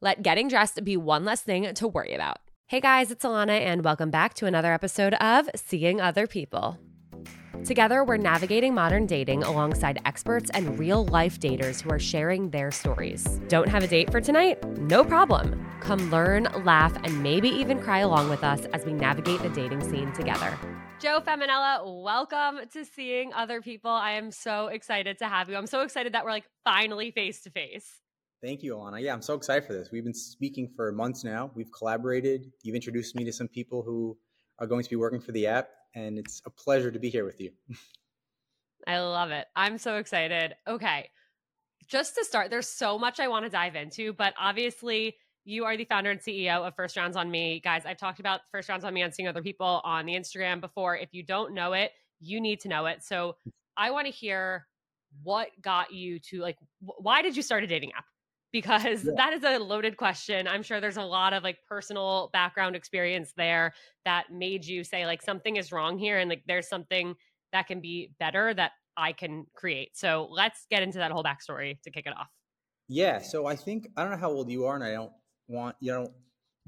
Let getting dressed be one less thing to worry about. Hey guys, it's Alana, and welcome back to another episode of Seeing Other People. Together, we're navigating modern dating alongside experts and real life daters who are sharing their stories. Don't have a date for tonight? No problem. Come learn, laugh, and maybe even cry along with us as we navigate the dating scene together. Joe Feminella, welcome to Seeing Other People. I am so excited to have you. I'm so excited that we're like finally face to face. Thank you, Alana. Yeah, I'm so excited for this. We've been speaking for months now. We've collaborated. You've introduced me to some people who are going to be working for the app, and it's a pleasure to be here with you. I love it. I'm so excited. Okay. Just to start, there's so much I want to dive into, but obviously, you are the founder and CEO of First Rounds on Me. Guys, I've talked about First Rounds on Me on seeing other people on the Instagram before. If you don't know it, you need to know it. So I want to hear what got you to like, why did you start a dating app? Because yeah. that is a loaded question. I'm sure there's a lot of like personal background experience there that made you say like something is wrong here and like there's something that can be better that I can create. So let's get into that whole backstory to kick it off. Yeah. So I think I don't know how old you are, and I don't want you don't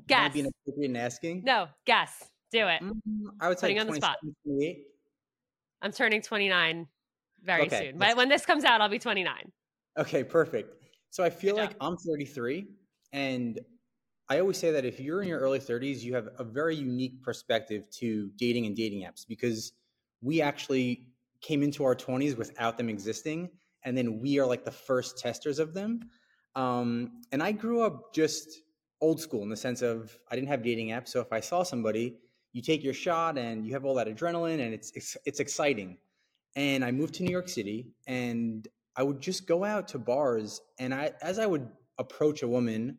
guess be inappropriate in asking. No, guess. Do it. Mm-hmm. I would say Putting on the spot. 28. I'm turning 29 very okay. soon. But when this comes out, I'll be 29. Okay, perfect. So I feel like I'm 33, and I always say that if you're in your early 30s, you have a very unique perspective to dating and dating apps because we actually came into our 20s without them existing, and then we are like the first testers of them. Um, and I grew up just old school in the sense of I didn't have dating apps, so if I saw somebody, you take your shot and you have all that adrenaline, and it's it's, it's exciting. And I moved to New York City, and I would just go out to bars, and I, as I would approach a woman,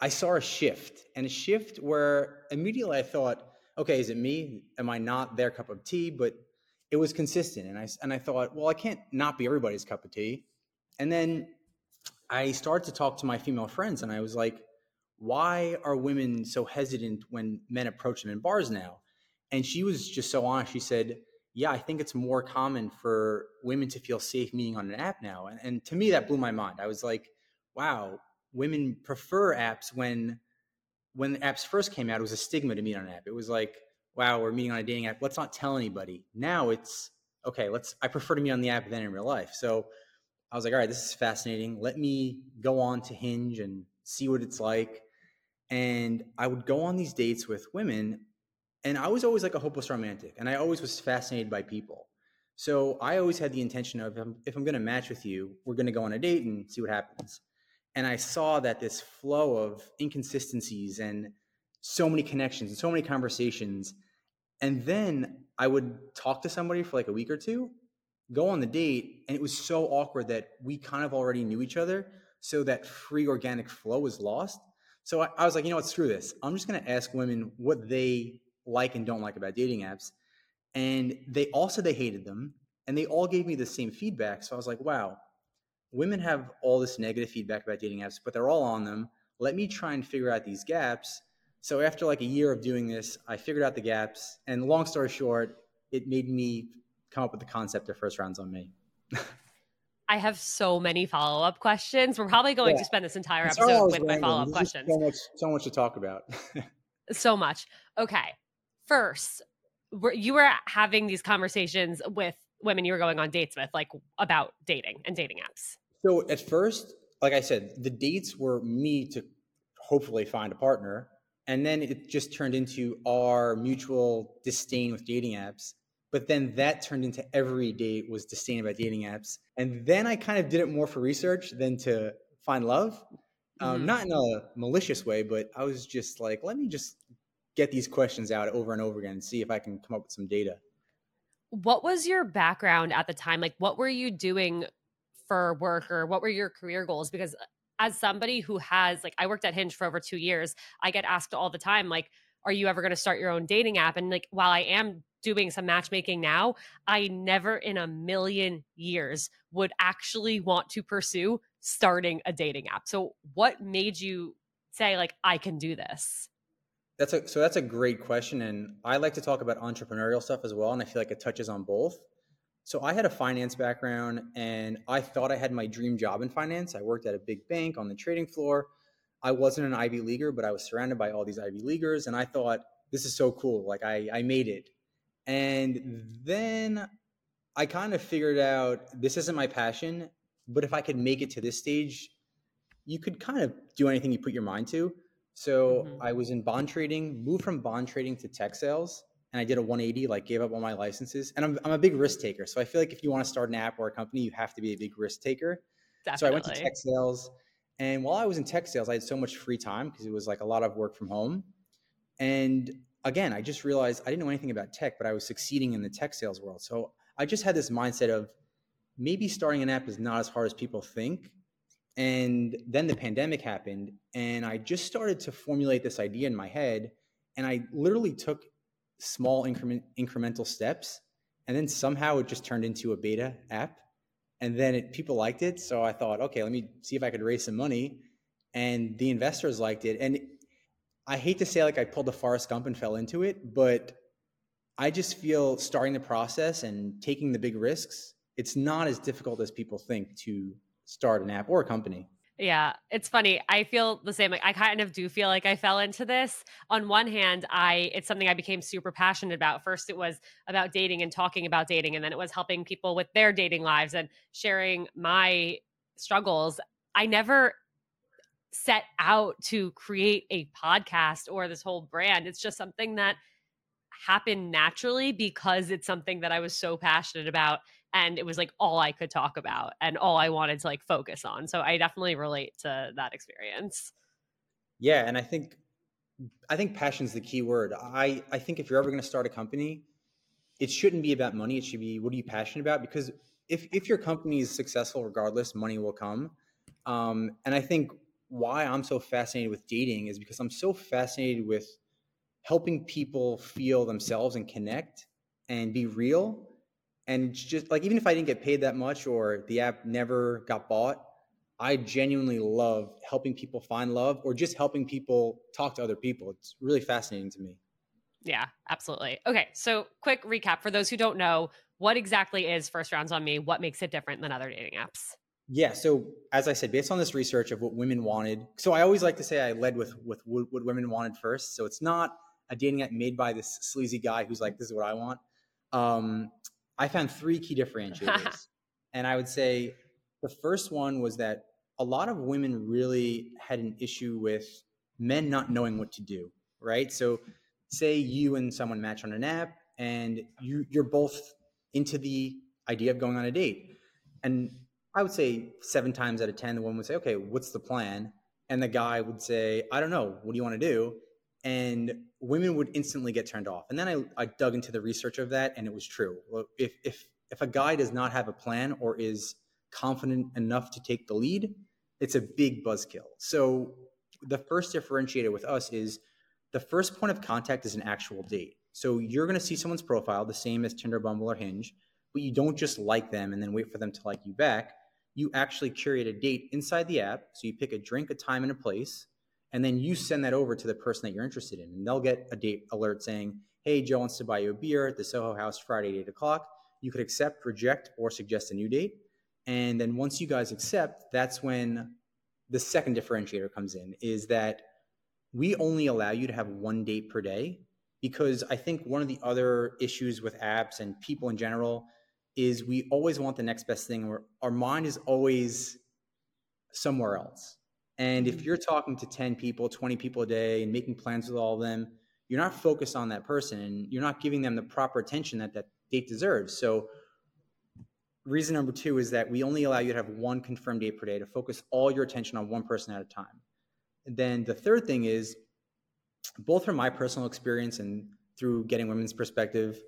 I saw a shift, and a shift where immediately I thought, okay, is it me? Am I not their cup of tea? But it was consistent, and I and I thought, well, I can't not be everybody's cup of tea. And then I started to talk to my female friends, and I was like, why are women so hesitant when men approach them in bars now? And she was just so honest. She said, yeah, I think it's more common for women to feel safe meeting on an app now. And, and to me, that blew my mind. I was like, wow, women prefer apps when when apps first came out, it was a stigma to meet on an app. It was like, wow, we're meeting on a dating app. Let's not tell anybody. Now it's okay. Let's. I prefer to meet on the app than in real life. So I was like, all right, this is fascinating. Let me go on to Hinge and see what it's like. And I would go on these dates with women, and I was always like a hopeless romantic, and I always was fascinated by people. So I always had the intention of if I'm going to match with you, we're going to go on a date and see what happens. And I saw that this flow of inconsistencies and so many connections and so many conversations. And then I would talk to somebody for like a week or two, go on the date, and it was so awkward that we kind of already knew each other. So that free organic flow was lost. So I, I was like, you know what, screw this. I'm just going to ask women what they like and don't like about dating apps. And they all said they hated them. And they all gave me the same feedback. So I was like, wow, women have all this negative feedback about dating apps, but they're all on them. Let me try and figure out these gaps. So after like a year of doing this, I figured out the gaps. And long story short, it made me come up with the concept of first rounds on me. I have so many follow up questions. We're probably going yeah. to spend this entire episode with my follow up questions. So much, so much to talk about. so much. Okay. First, you were having these conversations with women you were going on dates with, like about dating and dating apps. So at first, like I said, the dates were me to hopefully find a partner. And then it just turned into our mutual disdain with dating apps. But then that turned into every date was disdain about dating apps. And then I kind of did it more for research than to find love. Um, mm-hmm. Not in a malicious way, but I was just like, let me just get these questions out over and over again and see if I can come up with some data. What was your background at the time? Like, what were you doing for work or what were your career goals? Because uh, as somebody who has, like, I worked at Hinge for over two years, I get asked all the time, like, are you ever going to start your own dating app? And like, while I am doing some matchmaking now, I never in a million years would actually want to pursue starting a dating app. So, what made you say, like, I can do this? That's a so that's a great question, and I like to talk about entrepreneurial stuff as well, and I feel like it touches on both. So I had a finance background, and I thought I had my dream job in finance. I worked at a big bank on the trading floor. I wasn't an Ivy leaguer, but I was surrounded by all these Ivy leaguers, and I thought this is so cool. Like I I made it, and then I kind of figured out this isn't my passion, but if I could make it to this stage, you could kind of do anything you put your mind to. So mm-hmm. I was in bond trading, moved from bond trading to tech sales, and I did a 180, like gave up all my licenses. And I'm, I'm a big risk taker. So I feel like if you want to start an app or a company, you have to be a big risk taker. Definitely. So I went to tech sales. And while I was in tech sales, I had so much free time because it was like a lot of work from home. And again, I just realized I didn't know anything about tech, but I was succeeding in the tech sales world. So I just had this mindset of maybe starting an app is not as hard as people think. And then the pandemic happened, and I just started to formulate this idea in my head. And I literally took small increment, incremental steps, and then somehow it just turned into a beta app. And then it, people liked it, so I thought, okay, let me see if I could raise some money. And the investors liked it, and I hate to say like I pulled a Forrest Gump and fell into it, but I just feel starting the process and taking the big risks, it's not as difficult as people think to start an app or a company. Yeah, it's funny. I feel the same. Like I kind of do feel like I fell into this. On one hand, I it's something I became super passionate about. First it was about dating and talking about dating and then it was helping people with their dating lives and sharing my struggles. I never set out to create a podcast or this whole brand. It's just something that happened naturally because it's something that I was so passionate about and it was like all I could talk about and all I wanted to like focus on. So I definitely relate to that experience. Yeah, and I think I think passion's the key word. I I think if you're ever going to start a company, it shouldn't be about money. It should be what are you passionate about because if if your company is successful regardless, money will come. Um, and I think why I'm so fascinated with dating is because I'm so fascinated with helping people feel themselves and connect and be real and just like even if I didn't get paid that much or the app never got bought, I genuinely love helping people find love or just helping people talk to other people. It's really fascinating to me. Yeah, absolutely. Okay, so quick recap for those who don't know, what exactly is First Rounds on Me? What makes it different than other dating apps? Yeah. So as I said, based on this research of what women wanted, so I always like to say I led with with what, what women wanted first. So it's not a dating app made by this sleazy guy who's like, "This is what I want." Um, I found three key differentiators, and I would say the first one was that a lot of women really had an issue with men not knowing what to do. Right. So say you and someone match on an app, and you you're both into the idea of going on a date, and I would say seven times out of 10, the woman would say, okay, what's the plan? And the guy would say, I don't know. What do you want to do? And women would instantly get turned off. And then I, I dug into the research of that and it was true. If, if, if a guy does not have a plan or is confident enough to take the lead, it's a big buzzkill. So the first differentiator with us is the first point of contact is an actual date. So you're going to see someone's profile, the same as Tinder, Bumble, or Hinge, but you don't just like them and then wait for them to like you back you actually curate a date inside the app. So you pick a drink, a time, and a place, and then you send that over to the person that you're interested in. And they'll get a date alert saying, Hey, Joe wants to buy you a beer at the Soho House Friday at 8 o'clock. You could accept, reject, or suggest a new date. And then once you guys accept, that's when the second differentiator comes in is that we only allow you to have one date per day because I think one of the other issues with apps and people in general is we always want the next best thing our mind is always somewhere else and if mm-hmm. you're talking to 10 people 20 people a day and making plans with all of them you're not focused on that person and you're not giving them the proper attention that that date deserves so reason number two is that we only allow you to have one confirmed date per day to focus all your attention on one person at a time and then the third thing is both from my personal experience and through getting women's perspective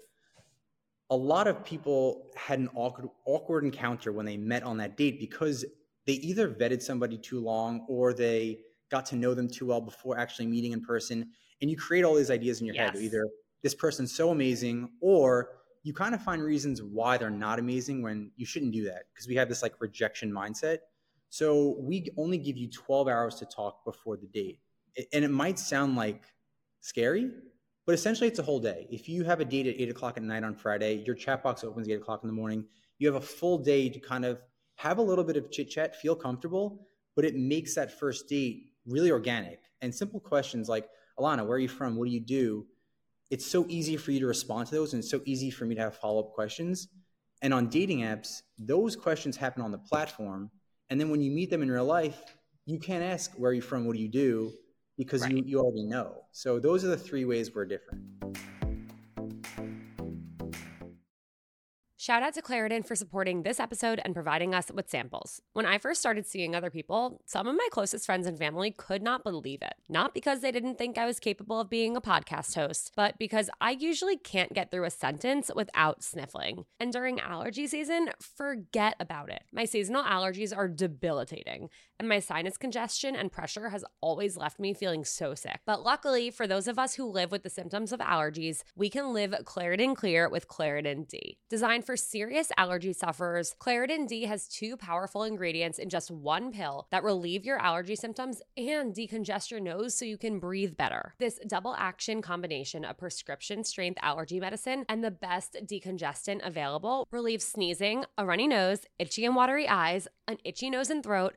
a lot of people had an awkward, awkward encounter when they met on that date because they either vetted somebody too long or they got to know them too well before actually meeting in person. And you create all these ideas in your yes. head. Either this person's so amazing, or you kind of find reasons why they're not amazing when you shouldn't do that because we have this like rejection mindset. So we only give you 12 hours to talk before the date. And it might sound like scary, but essentially, it's a whole day. If you have a date at eight o'clock at night on Friday, your chat box opens at eight o'clock in the morning. You have a full day to kind of have a little bit of chit chat, feel comfortable, but it makes that first date really organic. And simple questions like, Alana, where are you from? What do you do? It's so easy for you to respond to those, and it's so easy for me to have follow up questions. And on dating apps, those questions happen on the platform. And then when you meet them in real life, you can't ask, Where are you from? What do you do? because right. you, you already know. So those are the three ways we're different. Shout out to Claritin for supporting this episode and providing us with samples. When I first started seeing other people, some of my closest friends and family could not believe it. Not because they didn't think I was capable of being a podcast host, but because I usually can't get through a sentence without sniffling. And during allergy season, forget about it. My seasonal allergies are debilitating, and my sinus congestion and pressure has always left me feeling so sick. But luckily, for those of us who live with the symptoms of allergies, we can live Claritin Clear with Claritin D. Designed for serious allergy sufferers, Claritin D has two powerful ingredients in just one pill that relieve your allergy symptoms and decongest your nose so you can breathe better. This double action combination of prescription strength allergy medicine and the best decongestant available relieves sneezing, a runny nose, itchy and watery eyes, an itchy nose and throat,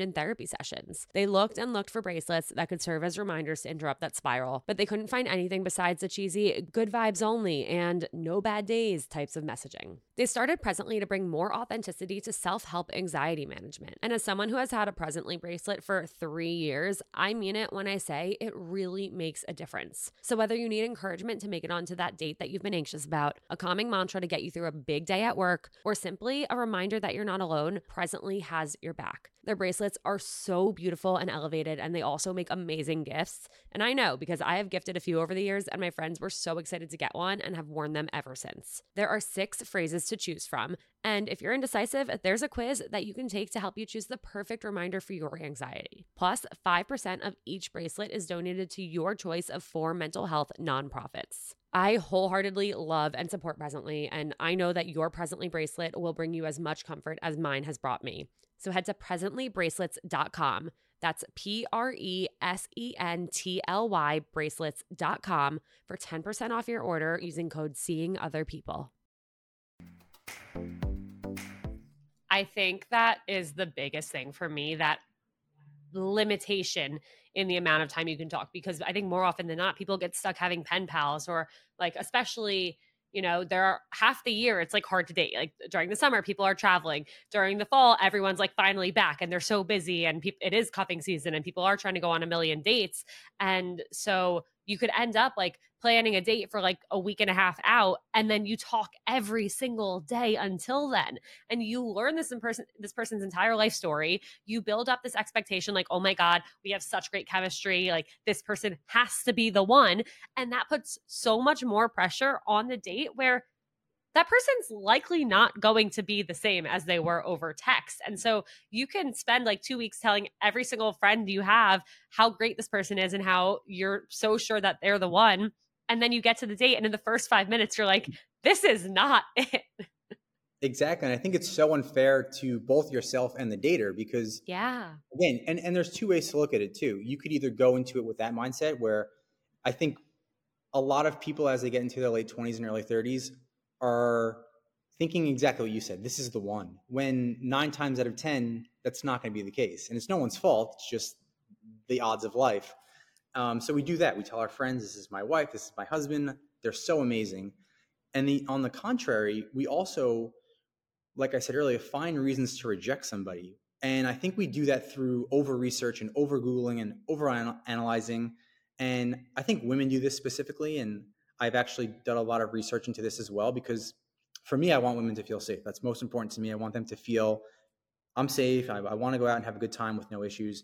in therapy sessions. They looked and looked for bracelets that could serve as reminders to interrupt that spiral, but they couldn't find anything besides the cheesy good vibes only and no bad days types of messaging. They started Presently to bring more authenticity to self help anxiety management. And as someone who has had a Presently bracelet for three years, I mean it when I say it really makes a difference. So whether you need encouragement to make it onto that date that you've been anxious about, a calming mantra to get you through a big day at work, or simply a reminder that you're not alone, Presently has your back. Their bracelets are so beautiful and elevated, and they also make amazing gifts. And I know because I have gifted a few over the years, and my friends were so excited to get one and have worn them ever since. There are six phrases to choose from. And if you're indecisive, there's a quiz that you can take to help you choose the perfect reminder for your anxiety. Plus, 5% of each bracelet is donated to your choice of four mental health nonprofits. I wholeheartedly love and support Presently, and I know that your Presently bracelet will bring you as much comfort as mine has brought me. So head to presentlybracelets.com. That's P R E S E N T L Y bracelets.com for 10% off your order using code Seeing Other People. I think that is the biggest thing for me that limitation in the amount of time you can talk because I think more often than not people get stuck having pen pals or like especially you know there are half the year it's like hard to date. Like during the summer people are traveling. During the fall everyone's like finally back and they're so busy and pe- it is cuffing season and people are trying to go on a million dates. And so you could end up like planning a date for like a week and a half out and then you talk every single day until then and you learn this in person this person's entire life story. You build up this expectation like oh my god we have such great chemistry like this person has to be the one and that puts so much more pressure on the date where that person's likely not going to be the same as they were over text. And so you can spend like two weeks telling every single friend you have how great this person is and how you're so sure that they're the one. And then you get to the date, and in the first five minutes, you're like, this is not it. Exactly. And I think it's so unfair to both yourself and the dater because yeah. Again, and, and there's two ways to look at it too. You could either go into it with that mindset where I think a lot of people as they get into their late 20s and early 30s are thinking exactly what you said. This is the one. When nine times out of 10, that's not going to be the case. And it's no one's fault. It's just the odds of life. Um, so we do that. We tell our friends, this is my wife, this is my husband. They're so amazing. And the, on the contrary, we also, like I said earlier, find reasons to reject somebody. And I think we do that through over research and over Googling and over analyzing. And I think women do this specifically. And I've actually done a lot of research into this as well because for me, I want women to feel safe. That's most important to me. I want them to feel I'm safe. I, I want to go out and have a good time with no issues.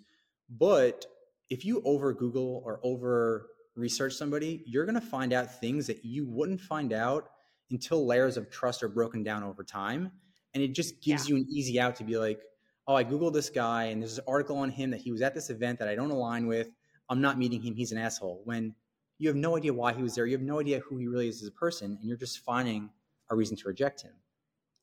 But if you over Google or over research somebody, you're going to find out things that you wouldn't find out until layers of trust are broken down over time. And it just gives yeah. you an easy out to be like, oh, I Googled this guy and there's an article on him that he was at this event that I don't align with. I'm not meeting him. He's an asshole. When you have no idea why he was there. You have no idea who he really is as a person, and you're just finding a reason to reject him.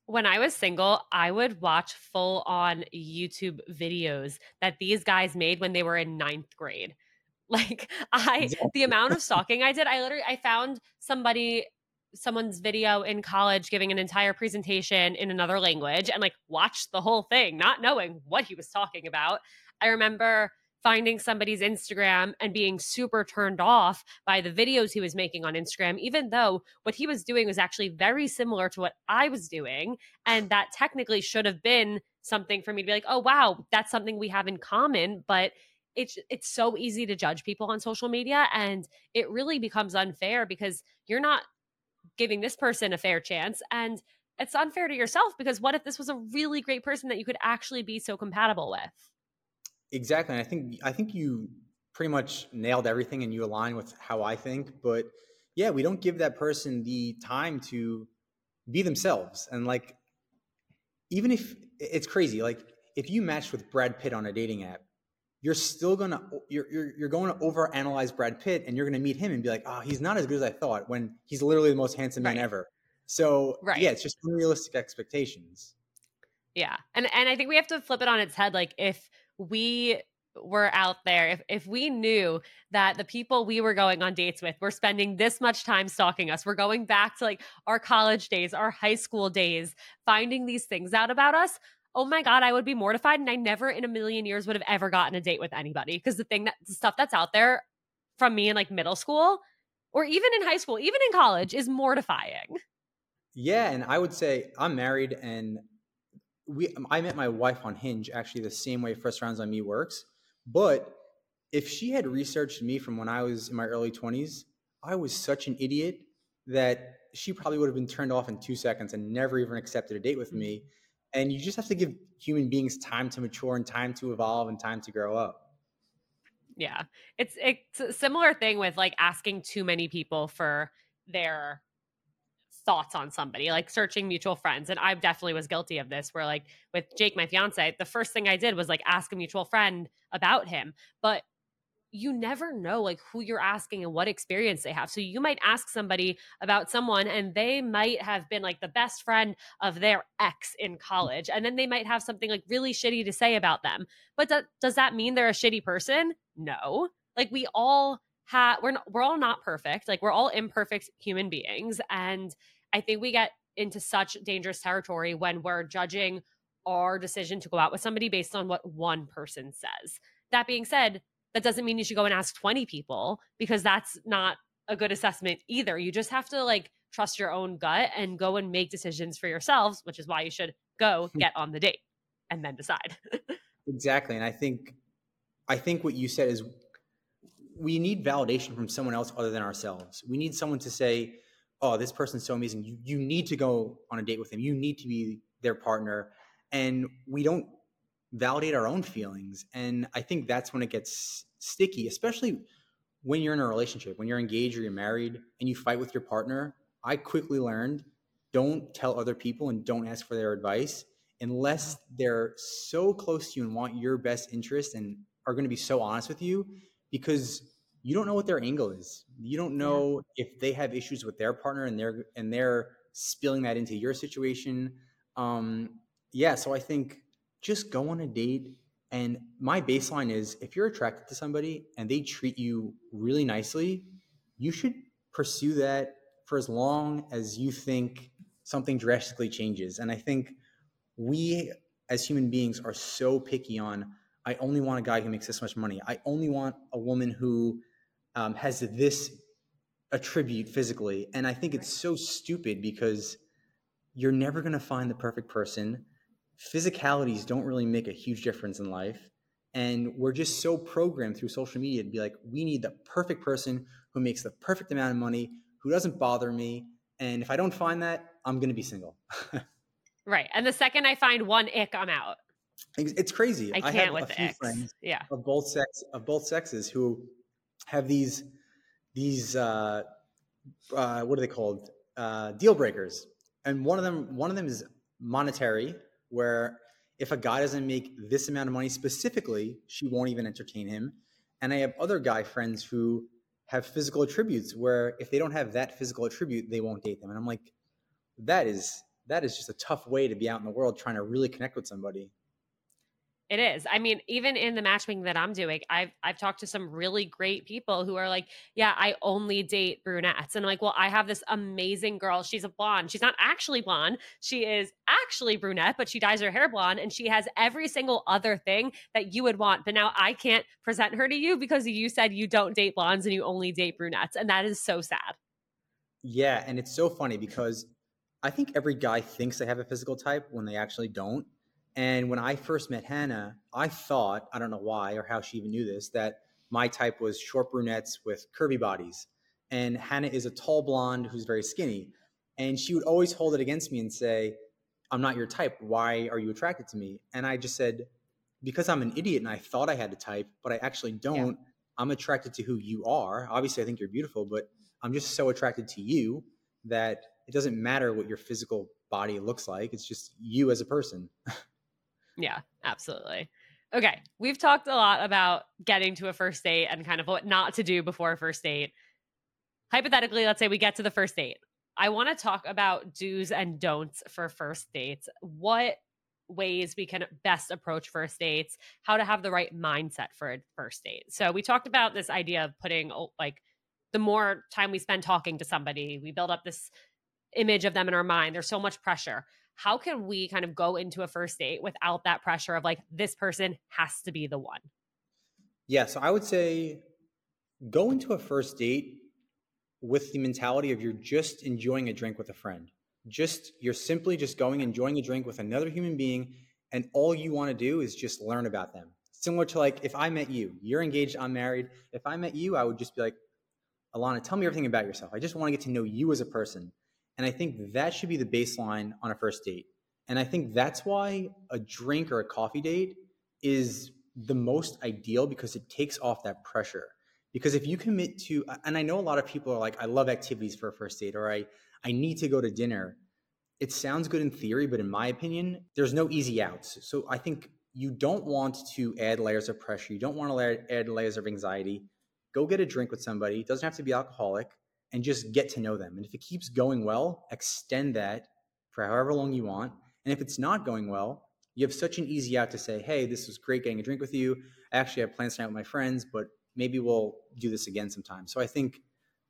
When I was single, I would watch full on YouTube videos that these guys made when they were in ninth grade. Like I, exactly. the amount of stalking I did, I literally, I found somebody someone's video in college giving an entire presentation in another language and like watched the whole thing not knowing what he was talking about i remember finding somebody's Instagram and being super turned off by the videos he was making on Instagram, even though what he was doing was actually very similar to what I was doing. And that technically should have been something for me to be like, oh, wow, that's something we have in common. But it's it's so easy to judge people on social media and it really becomes unfair because you're not giving this person a fair chance and it's unfair to yourself because what if this was a really great person that you could actually be so compatible with Exactly. And I think I think you pretty much nailed everything and you align with how I think. But yeah, we don't give that person the time to be themselves. And like even if it's crazy, like if you match with Brad Pitt on a dating app, you're still gonna you're you're, you're going to overanalyze Brad Pitt, and you're gonna meet him and be like, oh, he's not as good as I thought, when he's literally the most handsome man ever. So right. yeah, it's just unrealistic expectations. Yeah, and and I think we have to flip it on its head. Like if we were out there, if if we knew that the people we were going on dates with were spending this much time stalking us, we're going back to like our college days, our high school days, finding these things out about us. Oh my god, I would be mortified, and I never in a million years would have ever gotten a date with anybody because the thing that the stuff that's out there from me in like middle school or even in high school, even in college, is mortifying. Yeah, and I would say I'm married, and we I met my wife on Hinge actually the same way First Rounds on Me works but if she had researched me from when I was in my early 20s, I was such an idiot that she probably would have been turned off in two seconds and never even accepted a date with me. And you just have to give human beings time to mature and time to evolve and time to grow up. Yeah. It's it's a similar thing with like asking too many people for their thoughts on somebody, like searching mutual friends. And I definitely was guilty of this, where like with Jake, my fiance, the first thing I did was like ask a mutual friend about him. But you never know like who you're asking and what experience they have. So you might ask somebody about someone and they might have been like the best friend of their ex in college and then they might have something like really shitty to say about them. But th- does that mean they're a shitty person? No. Like we all have we're not, we're all not perfect. Like we're all imperfect human beings and I think we get into such dangerous territory when we're judging our decision to go out with somebody based on what one person says. That being said, that doesn't mean you should go and ask 20 people because that's not a good assessment either. You just have to like trust your own gut and go and make decisions for yourselves, which is why you should go hmm. get on the date and then decide. exactly. And I think I think what you said is we need validation from someone else other than ourselves. We need someone to say, oh, this person's so amazing. You, you need to go on a date with them. You need to be their partner. And we don't validate our own feelings. And I think that's when it gets sticky, especially when you're in a relationship, when you're engaged or you're married and you fight with your partner. I quickly learned don't tell other people and don't ask for their advice unless they're so close to you and want your best interest and are going to be so honest with you because you don't know what their angle is. You don't know yeah. if they have issues with their partner and they're and they're spilling that into your situation. Um, yeah, so I think just go on a date. And my baseline is if you're attracted to somebody and they treat you really nicely, you should pursue that for as long as you think something drastically changes. And I think we as human beings are so picky on I only want a guy who makes this much money. I only want a woman who um, has this attribute physically. And I think it's so stupid because you're never going to find the perfect person. Physicalities don't really make a huge difference in life. And we're just so programmed through social media to be like, we need the perfect person who makes the perfect amount of money, who doesn't bother me. And if I don't find that, I'm going to be single. right. And the second I find one ick, I'm out. It's crazy. I can't I have with a few friends yeah. of both sex of both sexes who have these these uh, uh, what are they called uh, deal breakers, and one of them one of them is monetary, where if a guy doesn't make this amount of money specifically, she won't even entertain him. And I have other guy friends who have physical attributes where if they don't have that physical attribute, they won't date them. And I'm like, that is that is just a tough way to be out in the world trying to really connect with somebody. It is. I mean, even in the matchmaking that I'm doing, I've I've talked to some really great people who are like, "Yeah, I only date brunettes." And I'm like, "Well, I have this amazing girl. She's a blonde. She's not actually blonde. She is actually brunette, but she dyes her hair blonde and she has every single other thing that you would want. But now I can't present her to you because you said you don't date blondes and you only date brunettes, and that is so sad." Yeah, and it's so funny because I think every guy thinks they have a physical type when they actually don't and when I first met Hannah, I thought, I don't know why or how she even knew this, that my type was short brunettes with curvy bodies. And Hannah is a tall blonde who's very skinny. And she would always hold it against me and say, I'm not your type. Why are you attracted to me? And I just said, because I'm an idiot and I thought I had a type, but I actually don't. Yeah. I'm attracted to who you are. Obviously, I think you're beautiful, but I'm just so attracted to you that it doesn't matter what your physical body looks like. It's just you as a person. Yeah, absolutely. Okay, we've talked a lot about getting to a first date and kind of what not to do before a first date. Hypothetically, let's say we get to the first date. I want to talk about do's and don'ts for first dates. What ways we can best approach first dates, how to have the right mindset for a first date. So, we talked about this idea of putting like the more time we spend talking to somebody, we build up this image of them in our mind. There's so much pressure how can we kind of go into a first date without that pressure of like this person has to be the one? Yeah so i would say go into a first date with the mentality of you're just enjoying a drink with a friend. Just you're simply just going enjoying a drink with another human being and all you want to do is just learn about them. Similar to like if i met you you're engaged i'm married. If i met you i would just be like alana tell me everything about yourself. I just want to get to know you as a person and I think that should be the baseline on a first date. And I think that's why a drink or a coffee date is the most ideal because it takes off that pressure. Because if you commit to, and I know a lot of people are like, I love activities for a first date, or I, I need to go to dinner. It sounds good in theory, but in my opinion, there's no easy outs. So I think you don't want to add layers of pressure. You don't want to add layers of anxiety. Go get a drink with somebody. It doesn't have to be alcoholic and just get to know them. And if it keeps going well, extend that for however long you want. And if it's not going well, you have such an easy out to say, hey, this was great getting a drink with you. I actually have plans tonight with my friends, but maybe we'll do this again sometime. So I think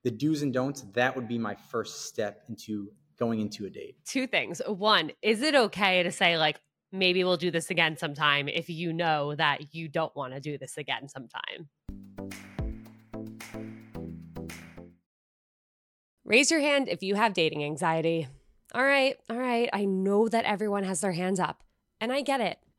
the do's and don'ts, that would be my first step into going into a date. Two things. One, is it okay to say, like, maybe we'll do this again sometime if you know that you don't want to do this again sometime? Raise your hand if you have dating anxiety. All right, all right. I know that everyone has their hands up, and I get it.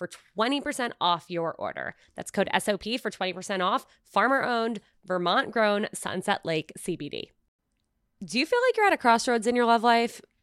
for 20% off your order. That's code SOP for 20% off. Farmer owned, Vermont grown Sunset Lake CBD. Do you feel like you're at a crossroads in your love life?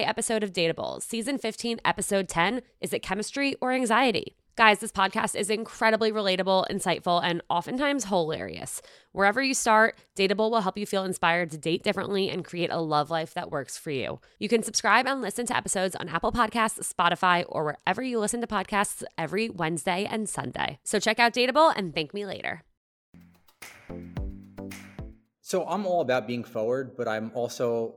episode of Dateable, season 15, episode 10 Is it chemistry or anxiety? Guys, this podcast is incredibly relatable, insightful, and oftentimes hilarious. Wherever you start, Dateable will help you feel inspired to date differently and create a love life that works for you. You can subscribe and listen to episodes on Apple Podcasts, Spotify, or wherever you listen to podcasts every Wednesday and Sunday. So check out Dateable and thank me later. So I'm all about being forward, but I'm also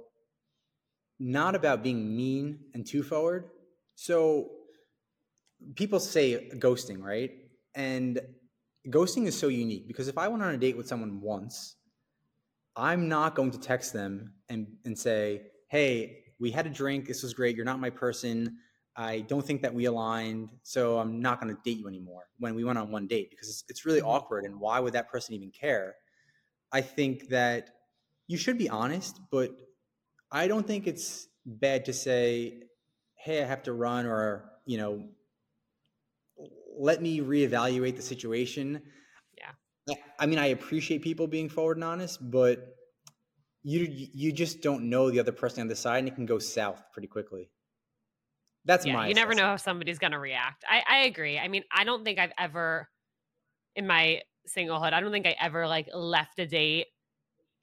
not about being mean and too forward. So people say ghosting, right? And ghosting is so unique because if I went on a date with someone once, I'm not going to text them and, and say, hey, we had a drink. This was great. You're not my person. I don't think that we aligned. So I'm not going to date you anymore when we went on one date because it's, it's really awkward. And why would that person even care? I think that you should be honest, but I don't think it's bad to say, "Hey, I have to run," or you know, let me reevaluate the situation. Yeah. I mean, I appreciate people being forward and honest, but you you just don't know the other person on the side, and it can go south pretty quickly. That's yeah, my. You never know how somebody's going to react. I, I agree. I mean, I don't think I've ever, in my singlehood, I don't think I ever like left a date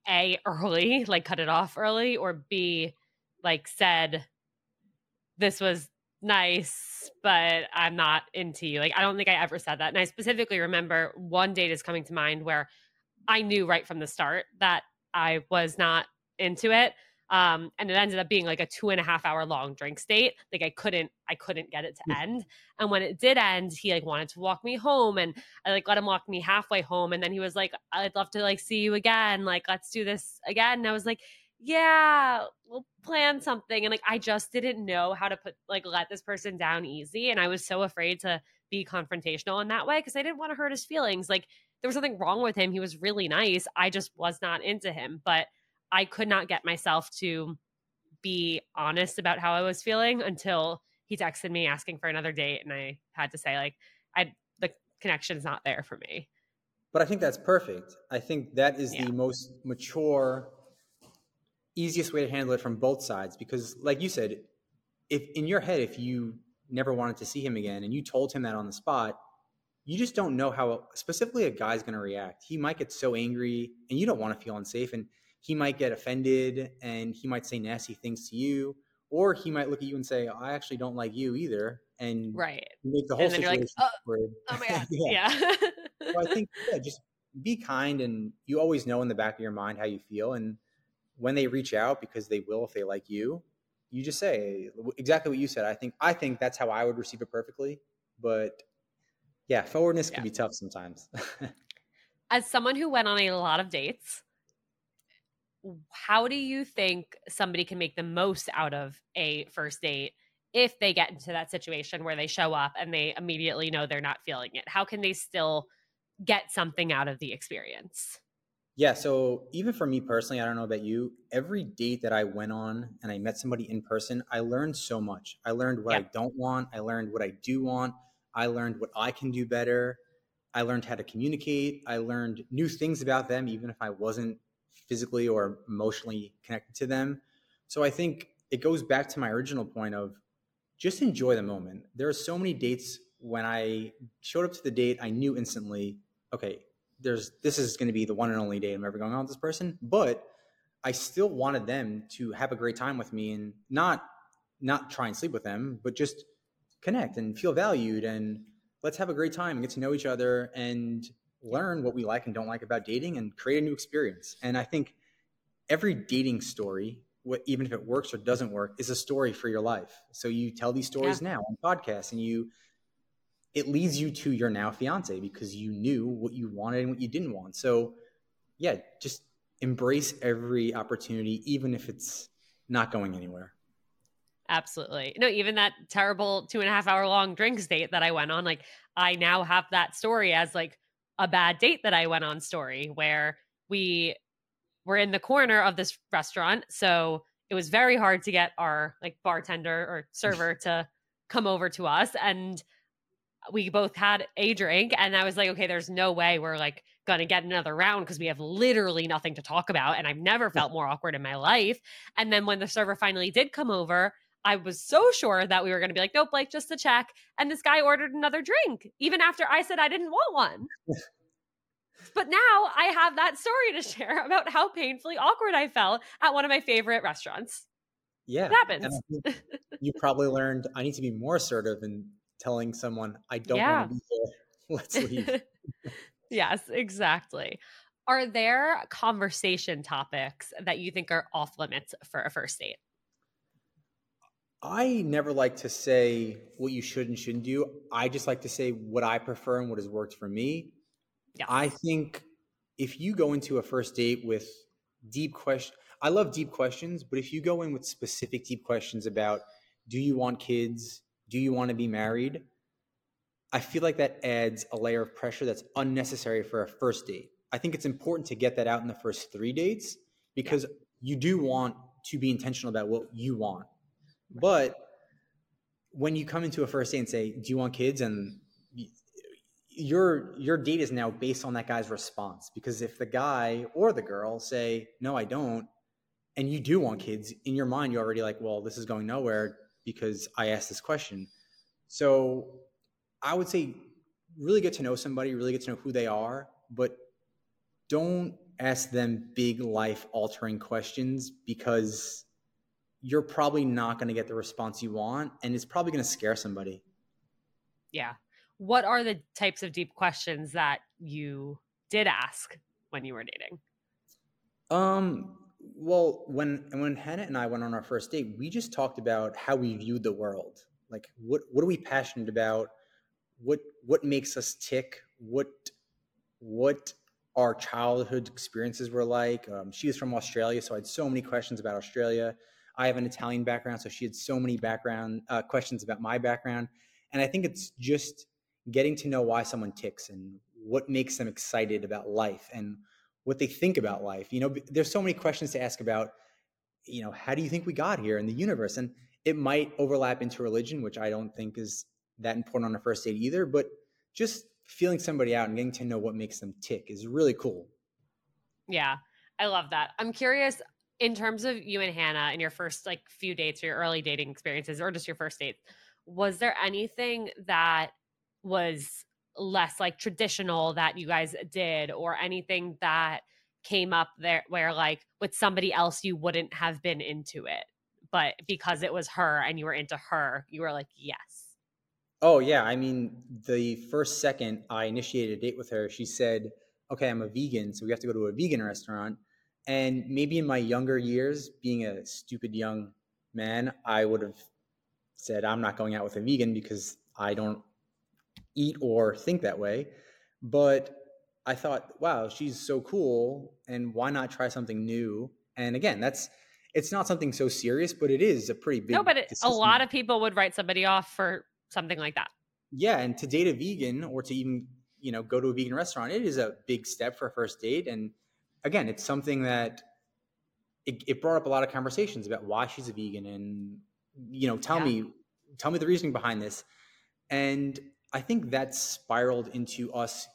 a early, like cut it off early, or b like said this was nice, but I'm not into you. Like I don't think I ever said that. And I specifically remember one date is coming to mind where I knew right from the start that I was not into it. Um, and it ended up being like a two and a half hour long drink date. Like I couldn't, I couldn't get it to end. And when it did end, he like wanted to walk me home, and I like let him walk me halfway home. And then he was like, "I'd love to like see you again. Like let's do this again." And I was like, "Yeah, we'll plan something." And like I just didn't know how to put like let this person down easy, and I was so afraid to be confrontational in that way because I didn't want to hurt his feelings. Like there was nothing wrong with him. He was really nice. I just was not into him, but I could not get myself to be honest about how I was feeling until he texted me asking for another date and I had to say like I the connection's not there for me. But I think that's perfect. I think that is Yeah. the most mature easiest way to handle it from both sides because like you said if in your head if you never wanted to see him again and you told him that on the spot you just don't know how specifically a guy's going to react he might get so angry and you don't want to feel unsafe and he might get offended and he might say nasty things to you or he might look at you and say i actually don't like you either and Right. make the whole you're like, situation "Oh, awkward. Oh my god. yeah. yeah. so I think yeah, just be kind, and you always know in the back of your mind how you feel. And when they reach out, because they will if they like you, you just say exactly what you said. I think I think that's how I would receive it perfectly. But yeah, forwardness can be tough sometimes. As someone who went on a lot of dates, how do you think somebody can make the most out of a first date if they get into that situation where they show up and they immediately know they're not feeling it? How can they still get something out of the experience? yeah. So even for me personally, I don't know about you. Every date that I went on and I met somebody in person, I learned so much. I learned what I don't want. I learned what I do want. I learned what I can do better. I learned how to communicate. I learned new things about them, even if I wasn't physically or emotionally connected to them. So I think it goes back to my original point of just enjoy the moment. There are so many dates when I showed up to the date, I knew instantly, okay, there's this is going to be the one and only date I'm ever going on with this person, but I still wanted them to have a great time with me and not not try and sleep with them, but just connect and feel valued and let's have a great time and get to know each other and learn what we like and don't like about dating and create a new experience. And I think every dating story, what, even if it works or doesn't work, is a story for your life. So you tell these stories now on podcasts and you it leads you to your now fiance because you knew what you wanted and what you didn't want. So yeah, just embrace every opportunity, even if it's not going anywhere. Absolutely. No, even that terrible two and a half hour long drinks date that I went on, like I now have that story as like a bad date that I went on story where we were in the corner of this restaurant. So it was very hard to get our like bartender or server to come over to us. And we both had a drink. And I was like, okay, there's no way we're like going to get another round because we have literally nothing to talk about. And I've never felt more awkward in my life. And then when the server finally did come over, I was so sure that we were going to be like, nope, like just to check. And this guy ordered another drink, even after I said I didn't want one. but now I have that story to share about how painfully awkward I felt at one of my favorite restaurants. Yeah. It happens. And I think you probably learned I need to be more assertive in telling someone I don't Yeah. want to be here. Let's leave. yes, exactly. Are there conversation topics that you think are off limits for a first date? I never like to say what you should and shouldn't do. I just like to say what I prefer and what has worked for me. Yes. I think if you go into a first date with deep question, I love deep questions, but if you go in with specific deep questions about do you want kids? Do you want to be married? I feel like that adds a layer of pressure that's unnecessary for a first date. I think it's important to get that out in the first three dates because you do want to be intentional about what you want. But when you come into a first date and say, "Do you want kids?" and your your date is now based on that guy's response because if the guy or the girl say, "No, I don't," and you do want kids, in your mind you're already like, "Well, this is going nowhere because I asked this question." So, I would say really get to know somebody, really get to know who they are, but don't ask them big life altering questions because you're probably not going to get the response you want and it's probably going to scare somebody. Yeah. What are the types of deep questions that you did ask when you were dating? Um well, when when Hannah and I went on our first date, we just talked about how we viewed the world. Like what what are we passionate about? What what makes us tick? What what our childhood experiences were like. Um, she was from Australia, so I had so many questions about Australia. I have an Italian background, so she had so many background uh, questions about my background. And I think it's just getting to know why someone ticks and what makes them excited about life and what they think about life. You know, there's so many questions to ask about, you know, how do you think we got here in the universe? And it might overlap into religion, which I don't think is that important on a first date either, but just feeling somebody out and getting to know what makes them tick is really cool. Yeah, I love that. I'm curious in terms of you and Hannah and your first like few dates or your early dating experiences or just your first date, was there anything that was less like traditional that you guys did or anything that came up there where like with somebody else you wouldn't have been into it but because it was her and you were into her you were like yes Oh yeah, I mean, the first second I initiated a date with her, she said, "Okay, I'm a vegan, so we have to go to a vegan restaurant." And maybe in my younger years, being a stupid young man, I would have said, "I'm not going out with a vegan because I don't eat or think that way." But I thought, "Wow, she's so cool, and why not try something new?" And again, that's it's not something so serious, but it is a pretty big. No, but it, a lot of people would write somebody off for something like that. Yeah, and to date a vegan or to even you know go to a vegan restaurant, it is a big step for a first date. And again, it's something that it, it brought up a lot of conversations about why she's a vegan and you know tell yeah. me tell me the reasoning behind this. And I think that spiraled into us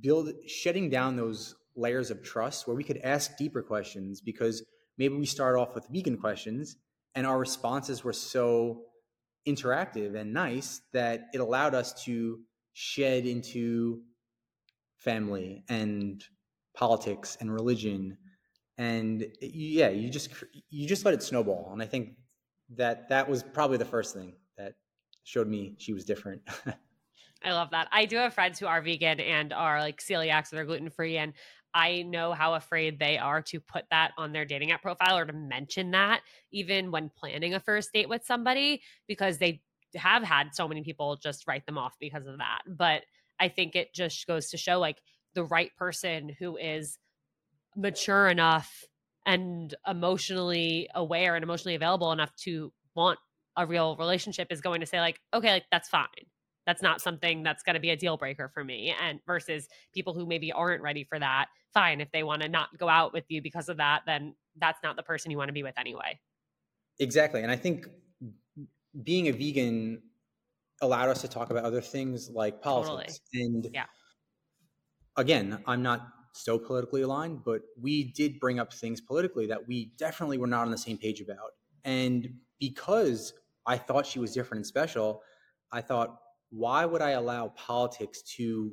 build shedding down those layers of trust where we could ask deeper questions because maybe we start off with vegan questions and our responses were so interactive and nice that it allowed us to shed into family and politics and religion and yeah you just you just let it snowball and i think that that was probably the first thing that showed me she was different i love that i do have friends who are vegan and are like celiacs or they're gluten-free and I know how afraid they are to put that on their dating app profile or to mention that even when planning a first date with somebody because they have had so many people just write them off because of that. But I think it just goes to show like the right person who is mature enough and emotionally aware and emotionally available enough to want a real relationship is going to say like okay like that's fine. That's not something that's going to be a deal breaker for me. And versus people who maybe aren't ready for that fine if they want to not go out with you because of that then that's not the person you want to be with anyway. Exactly and i think being a vegan allowed us to talk about other things like politics totally. and yeah again i'm not so politically aligned but we did bring up things politically that we definitely were not on the same page about and because i thought she was different and special i thought why would I allow politics to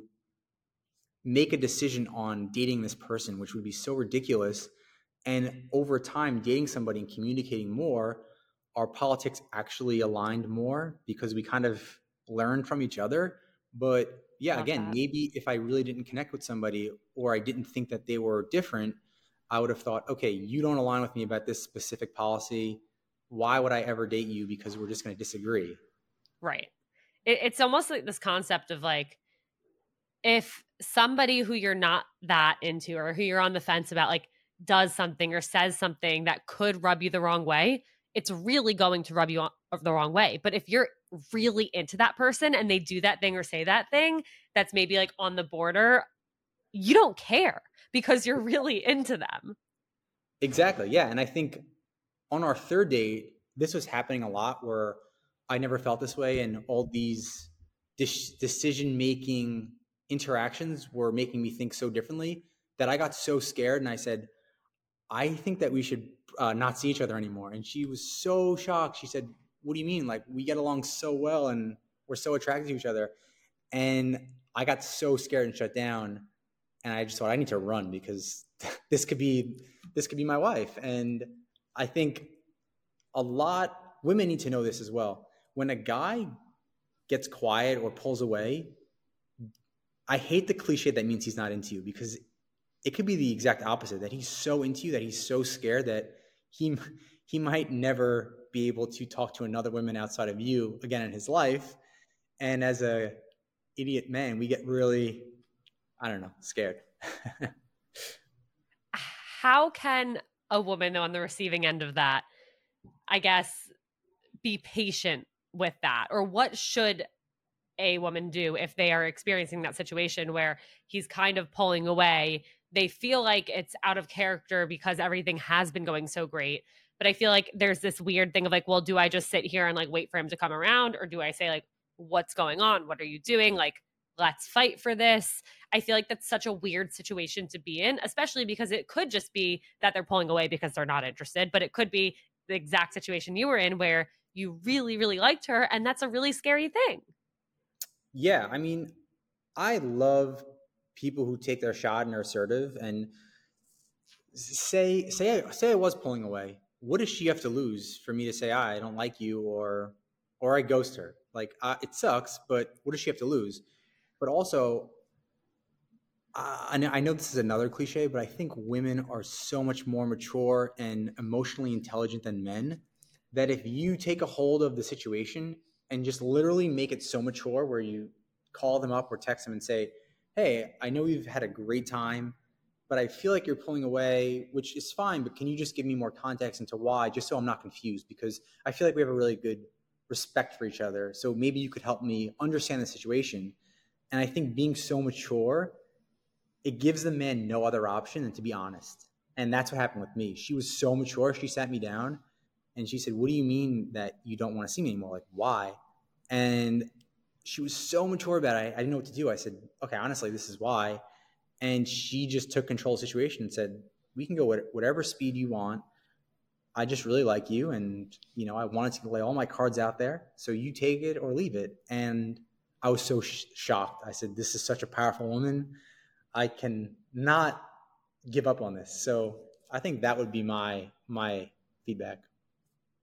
make a decision on dating this person, which would be so ridiculous? And over time, dating somebody and communicating more, our politics actually aligned more because we kind of learned from each other. But yeah, Love again, that. maybe if I really didn't connect with somebody or I didn't think that they were different, I would have thought, okay, you don't align with me about this specific policy. Why would I ever date you? Because we're just going to disagree. Right it, it's almost like this concept of like if somebody who you're not that into or who you're on the fence about like does something or says something that could rub you the wrong way it's really going to rub you the wrong way but if you're really into that person and they do that thing or say that thing that's maybe like on the border you don't care because you're really into them Exactly. Yeah. And I think on our third date, this was happening a lot where I never felt this way. And all these de- decision making interactions were making me think so differently that I got so scared and I said, I think that we should uh, not see each other anymore. And she was so shocked. She said, What do you mean? Like, we get along so well and we're so attracted to each other. And I got so scared and shut down. And I just thought, I need to run because this could be this could be my wife. And I think a lot women need to know this as well. When a guy gets quiet or pulls away, I hate the cliche that means he's not into you because it could be the exact opposite that he's so into you that he's so scared that he he might never be able to talk to another woman outside of you again in his life. And as a idiot man we get really i don't know scared. How can a woman on the receiving end of that i guess be patient with that? Or what should a woman do if they are experiencing that situation where he's kind of pulling away? They feel like it's out of character because everything has been going so great but i feel like there's this weird thing of like well do i just sit here and like wait for him to come around or do i say like what's going on? What are you doing? Like let's fight for this. I feel like that's such a weird situation to be in especially because it could just be that they're pulling away because they're not interested but it could be the exact situation you were in where you really really liked her and that's a really scary thing. Yeah i mean i love people who take their shot and are assertive and say say say I was pulling away. What does she have to lose for me to say I don't like you or or I ghost her? Like uh, it sucks, but what does she have to lose? But also, uh, I know this is another cliche, but I think women are so much more mature and emotionally intelligent than men. That if you take a hold of the situation and just literally make it so mature, where you call them up or text them and say, hey, I know we've had a great time, but I feel like you're pulling away, which is fine, but can you just give me more context into why, just so I'm not confused? Because I feel like we have a really good respect for each other. So maybe you could help me understand the situation. And I think being so mature, it gives the man no other option than to be honest. And that's what happened with me. She was so mature. She sat me down and she said, What do you mean that you don't want to see me anymore? Like, why? And she was so mature about it. I, I didn't know what to do. I said, okay, honestly, this is why. And she just took control of the situation and said, we can go whatever speed you want. I just really like you. And, you know, I wanted to lay all my cards out there. So you take it or leave it. And I was so sh- shocked. I said, this is such a powerful woman. I can not give up on this. So I think that would be my, my feedback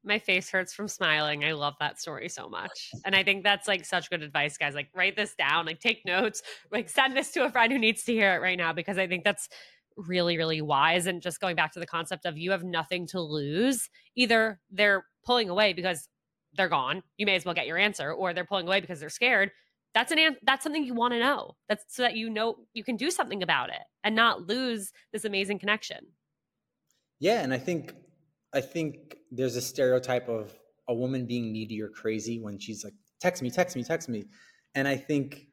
my face hurts from smiling. I love that story so much. And I think that's like such good advice, guys. Like, write this down, like, take notes, like, send this to a friend who needs to hear it right now because I think that's really, really wise. And just going back to the concept of you have nothing to lose. Either they're pulling away because they're gone, you may as well get your answer, or they're pulling away because they're scared. That's an that's something you want to know. That's so that you know you can do something about it and not lose this amazing connection. Yeah, and I think I think there's a stereotype of a woman being needy or crazy when she's like, text me, text me, text me. And I think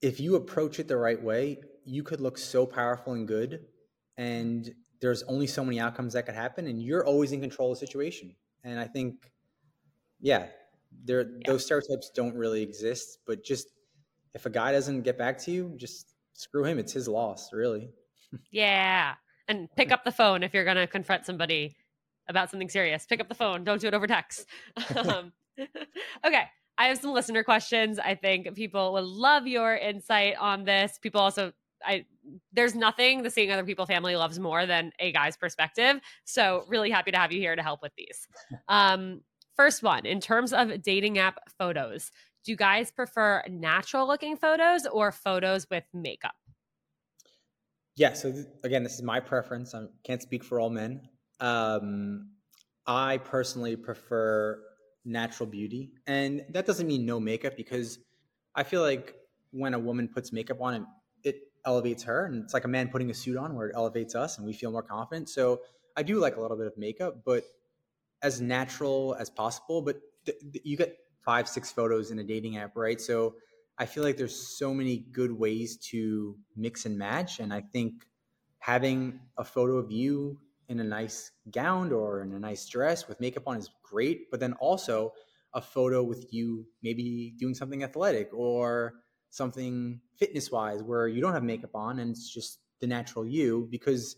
if you approach it the right way, you could look so powerful and good. And there's only so many outcomes that could happen. And you're always in control of the situation. And I think, yeah, there yeah. those stereotypes don't really exist. But just if a guy doesn't get back to you, just screw him. It's his loss, really. Yeah and pick up the phone if you're going to confront somebody about something serious. Pick up the phone. Don't do it over text. um, okay. I have some listener questions. I think people would love your insight on this. People also, I there's nothing the seeing other people family loves more than a guy's perspective. So really happy to have you here to help with these. Um, first one, in terms of dating app photos, do you guys prefer natural looking photos or photos with makeup? Yeah. So th- again, this is my preference. I can't speak for all men. Um, I personally prefer natural beauty, and that doesn't mean no makeup because I feel like when a woman puts makeup on, it, it elevates her, and it's like a man putting a suit on, where it elevates us, and we feel more confident. So I do like a little bit of makeup, but as natural as possible. But th- th- you get five, six photos in a dating app, right? So I feel like there's so many good ways to mix and match. And I think having a photo of you in a nice gown or in a nice dress with makeup on is great, but then also a photo with you maybe doing something athletic or something fitness wise where you don't have makeup on and it's just the natural you because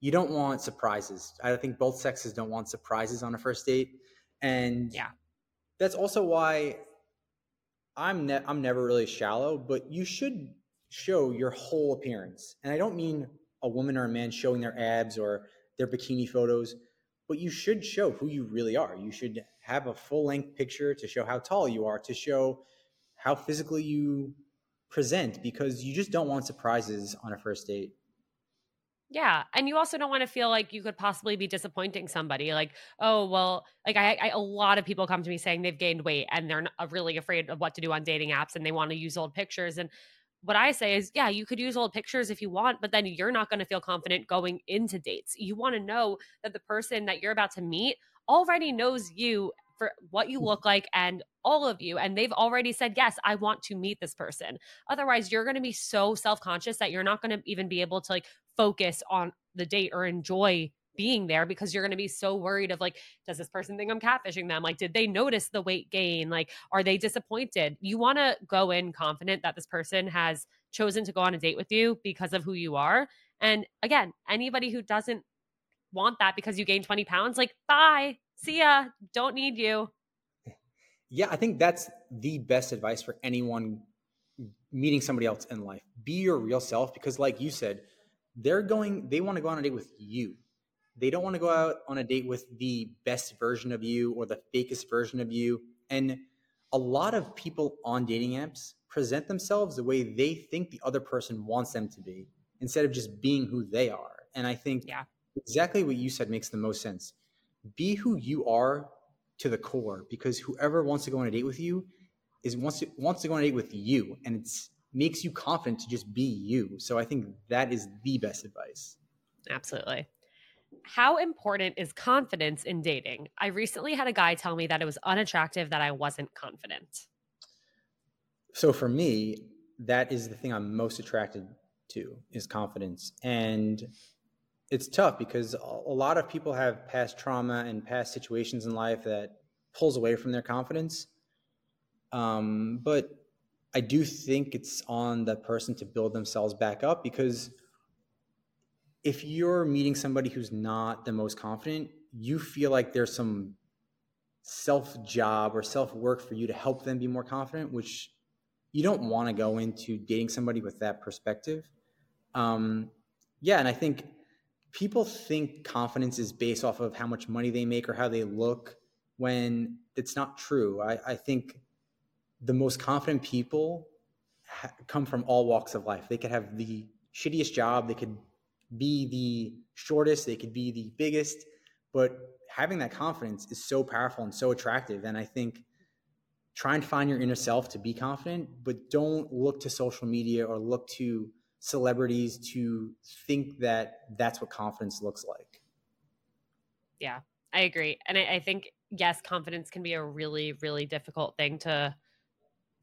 you don't want surprises. I think both sexes don't want surprises on a first date. And yeah, that's also why I'm ne- I'm never really shallow, but you should show your whole appearance. And I don't mean a woman or a man showing their abs or their bikini photos, but you should show who you really are. You should have a full length picture to show how tall you are, to show how physically you present because you just don't want surprises on a first date. Yeah. And you also don't want to feel like you could possibly be disappointing somebody. Like, oh, well, like I, I, a lot of people come to me saying they've gained weight and they're uh, really afraid of what to do on dating apps and they want to use old pictures. And what I say is, yeah, you could use old pictures if you want, but then you're not going to feel confident going into dates. You want to know that the person that you're about to meet already knows you for what you mm. look like and all of you and they've already said yes i want to meet this person. Otherwise you're going to be so self-conscious that you're not going to even be able to like focus on the date or enjoy being there because you're going to be so worried of like does this person think i'm catfishing them? Like did they notice the weight gain? Like are they disappointed? You want to go in confident that this person has chosen to go on a date with you because of who you are and again anybody who doesn't want that because you gained 20 pounds like bye see ya. Don't need you. Yeah i think that's the best advice for anyone meeting somebody else in life. Be your real self because like you said they're going they want to go on a date with you. They don't want to go out on a date with the best version of you or the fakest version of you. And a lot of people on dating apps present themselves the way they think the other person wants them to be instead of just being who they are. And i think yeah. exactly what you said makes the most sense be who you are to the core because whoever wants to go on a date with you is wants to wants to go on a date with you and it makes you confident to just be you. So I think that is the best advice. Absolutely. How important is confidence in dating? I recently had a guy tell me that it was unattractive that I wasn't confident. So for me, that is the thing I'm most attracted to is confidence. And it's tough because a lot of people have past trauma and past situations in life that pulls away from their confidence. Um, but I do think it's on the person to build themselves back up because if you're meeting somebody who's not the most confident, you feel like there's some self job or self work for you to help them be more confident, which you don't want to go into dating somebody with that perspective. Um, yeah, and I think people think confidence is based off of how much money they make or how they look when it's not true. I, I think the most confident people ha- come from all walks of life. They could have the shittiest job, they could be the shortest, they could be the biggest, but having that confidence is so powerful and so attractive. And I think try and find your inner self to be confident, but don't look to social media or look to celebrities to think that that's what confidence looks like. Yeah, I agree. And I, I think, yes, confidence can be a really, really difficult thing to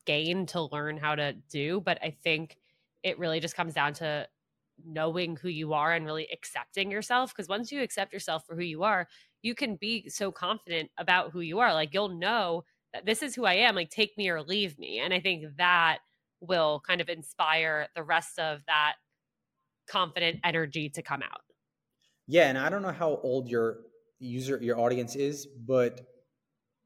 gain to learn how to do. But I think it really just comes down to knowing who you are and really accepting yourself. Because once you accept yourself for who you are, you can be so confident about who you are. Like you'll know that this is who I am, like take me or leave me. And I think that will kind of inspire the rest of that confident energy to come out. Yeah. And I don't know how old your user, your audience is, but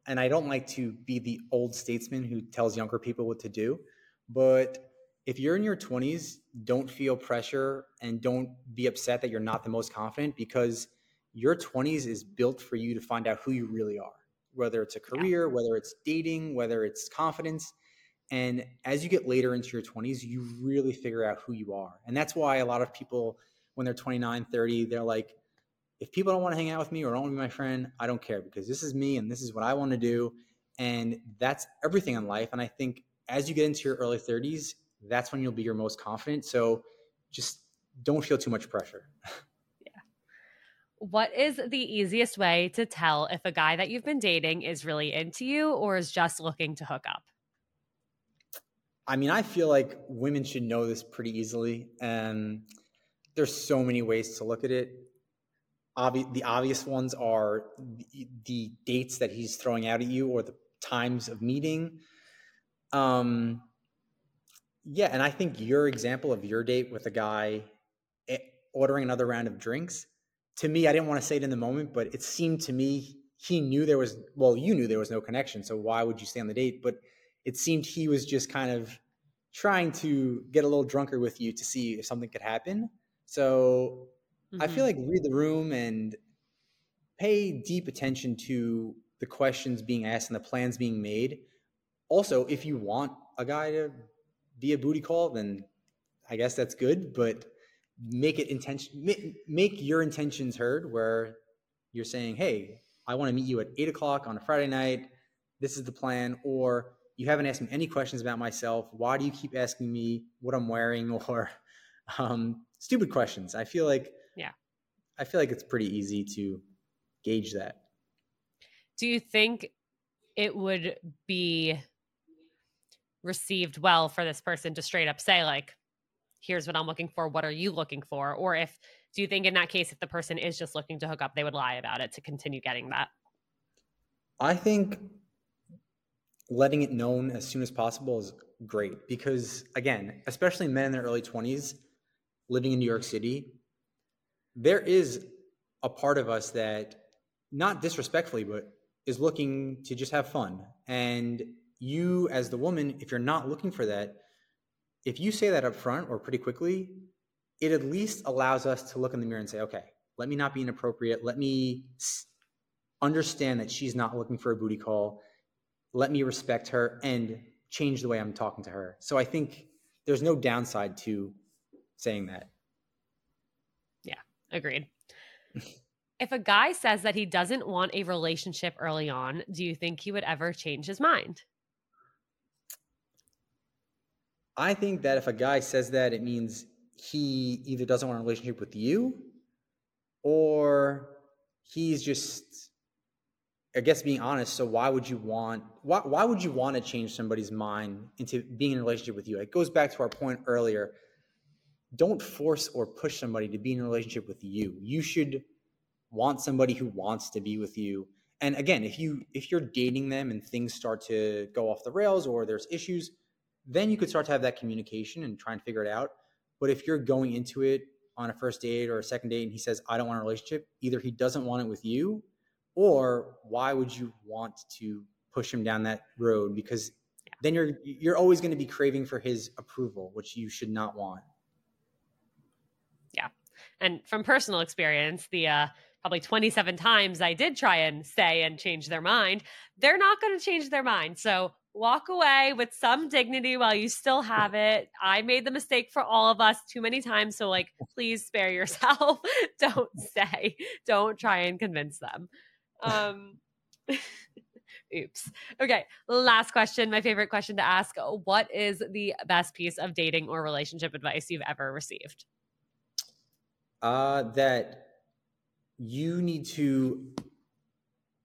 and I don't like to be the old statesman who tells younger people what to do, but if you're in your 20s, don't feel pressure and don't be upset that you're not the most confident because your 20s is built for you to find out who you really are, whether it's a career, yeah. whether it's dating, whether it's confidence. And as you get later into your 20s, you really figure out who you are. And that's why a lot of people, when they're 29, 30, they're like, if people don't want to hang out with me or don't want to be my friend, I don't care because this is me and this is what I want to do. And that's everything in life. And I think as you get into your early 30s, that's when you'll be your most confident. So just don't feel too much pressure. yeah. What is the easiest way to tell if a guy that you've been dating is really into you or is just looking to hook up? I mean, I feel like women should know this pretty easily. And there's so many ways to look at it. Obvi- the obvious ones are the, the dates that he's throwing out at you or the times of meeting. Um, yeah, and I think your example of your date with a guy eh, ordering another round of drinks, to me, I didn't want to say it in the moment, but it seemed to me he knew there was, well, you knew there was no connection. So why would you stay on the date? But it seemed he was just kind of trying to get a little drunker with you to see if something could happen. So mm-hmm. I feel mm-hmm. like read the room and pay deep attention to the questions being asked and the plans being made. Also, if you want a guy to be a booty call, then I guess that's good, but make it intention make your intentions heard where you're saying, Hey, I want to meet you at eight o'clock on a Friday night. This is the plan. Or you haven't asked me any questions about myself. Why do you keep asking me what I'm wearing or um, stupid questions? I feel like, yeah, I feel like it's pretty easy to gauge that. Do you think it would be received well for this person to straight up say, like, here's what I'm looking for. What are you looking for? Or if, do you think in that case, if the person is just looking to hook up, they would lie about it to continue getting that? I think letting it known as soon as possible is great because again especially men in their early 20s living in new york city there is a part of us that not disrespectfully but is looking to just have fun. And you as the woman if you're not looking for that if you say that up front or pretty quickly it at least allows us to look in the mirror and say okay let me not be inappropriate. Let me understand that she's not looking for a booty call let me respect her and change the way I'm talking to her. So I think there's no downside to saying that. Yeah, agreed. if a guy says that he doesn't want a relationship early on, do you think he would ever change his mind? I think that if a guy says that, it means he either doesn't want a relationship with you or he's just I guess being honest, so why would you want why why would you want to change somebody's mind into being in a relationship with you? It goes back to our point earlier. Don't force or push somebody to be in a relationship with you. You should want somebody who wants to be with you. And again, if you if you're dating them and things start to go off the rails or there's issues, then you could start to have that communication and try and figure it out. But if you're going into it on a first date or a second date and he says, I don't want a relationship, either he doesn't want it with you or why would you want to push him down that road because yeah. then you're you're always going to be craving for his approval which you should not want yeah and from personal experience the uh probably 27 times i did try and say and change their mind they're not going to change their mind so walk away with some dignity while you still have it. I made the mistake for all of us too many times. So, like, please spare yourself. don't say, don't try and convince them. Um, oops. Okay. Last question. My favorite question to ask What is the best piece of dating or relationship advice you've ever received? Uh, that you need to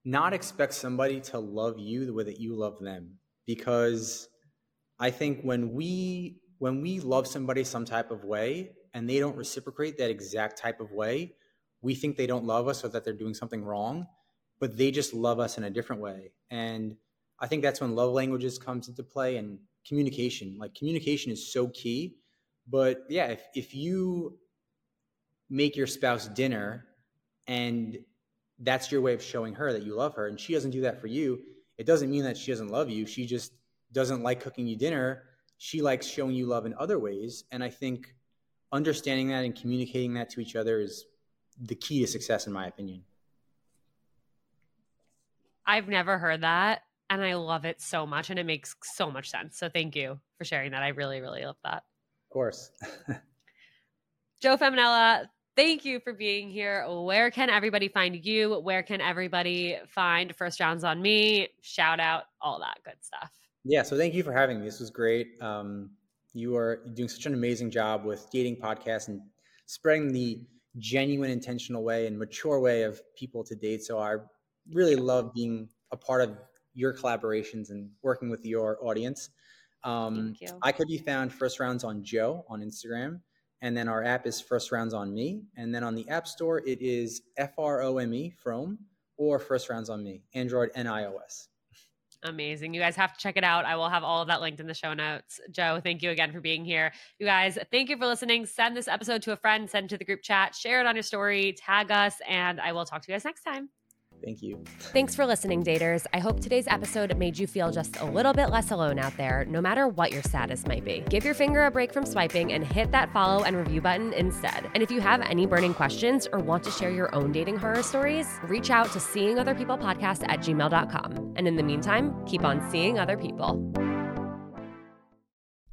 not expect somebody to love you the way that you love them because i think when we when we love somebody some type of way and they don't reciprocate that exact type of way we think they don't love us or that they're doing something wrong but they just love us in a different way. And I think that's when love languages comes into play and communication. Like communication is so key. But yeah, if, if you make your spouse dinner and that's your way of showing her that you love her and she doesn't do that for you, it doesn't mean that she doesn't love you. She just doesn't like cooking you dinner. She likes showing you love in other ways. And I think understanding that and communicating that to each other is the key to success, in my opinion. I've never heard that. And I love it so much. And it makes so much sense. So thank you for sharing that. I really, really love that. Of course. Joe Feminella, thank you for being here. Where can everybody find you? Where can everybody find First Rounds on Me? Shout out, all that good stuff. Yeah, so thank you for having me. This was great. Um, you are doing such an amazing job with dating podcasts and spreading the genuine, intentional way and mature way of people to date. So I really love being a part of your collaborations and working with your audience. Um, I could be found first rounds on Joe on Instagram, And then our app is First Rounds on Me. And then on the App Store, it is F R O M E, from or First Rounds on Me, Android and iOS. Amazing. You guys have to check it out. I will have all of that linked in the show notes. Joe, thank you again for being here. You guys, thank you for listening. Send this episode to a friend, send it to the group chat, share it on your story, tag us, and I will talk to you guys next time. Thank you. Thanks for listening, daters. I hope today's episode made you feel just a little bit less alone out there, no matter what your status might be. Give your finger a break from swiping and hit that follow and review button instead. And if you have any burning questions or want to share your own dating horror stories, reach out to seeing other people podcast at gmail.com. And in the meantime, keep on seeing other people.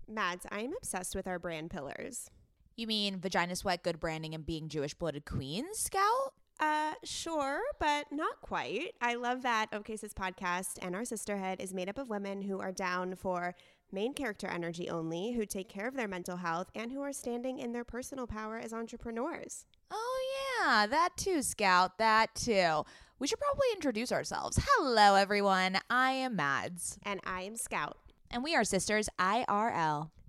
Mads, I am obsessed with our brand pillars. You mean vagina sweat, good branding, and being Jewish blooded queens, Scout? Uh, sure, but not quite. I love that OK podcast and our sisterhood is made up of women who are down for main character energy only, who take care of their mental health, and who are standing in their personal power as entrepreneurs. Oh, yeah, that too, Scout, that too. We should probably introduce ourselves. Hello, everyone. I am Mads. And I am Scout. And we are sisters IRL.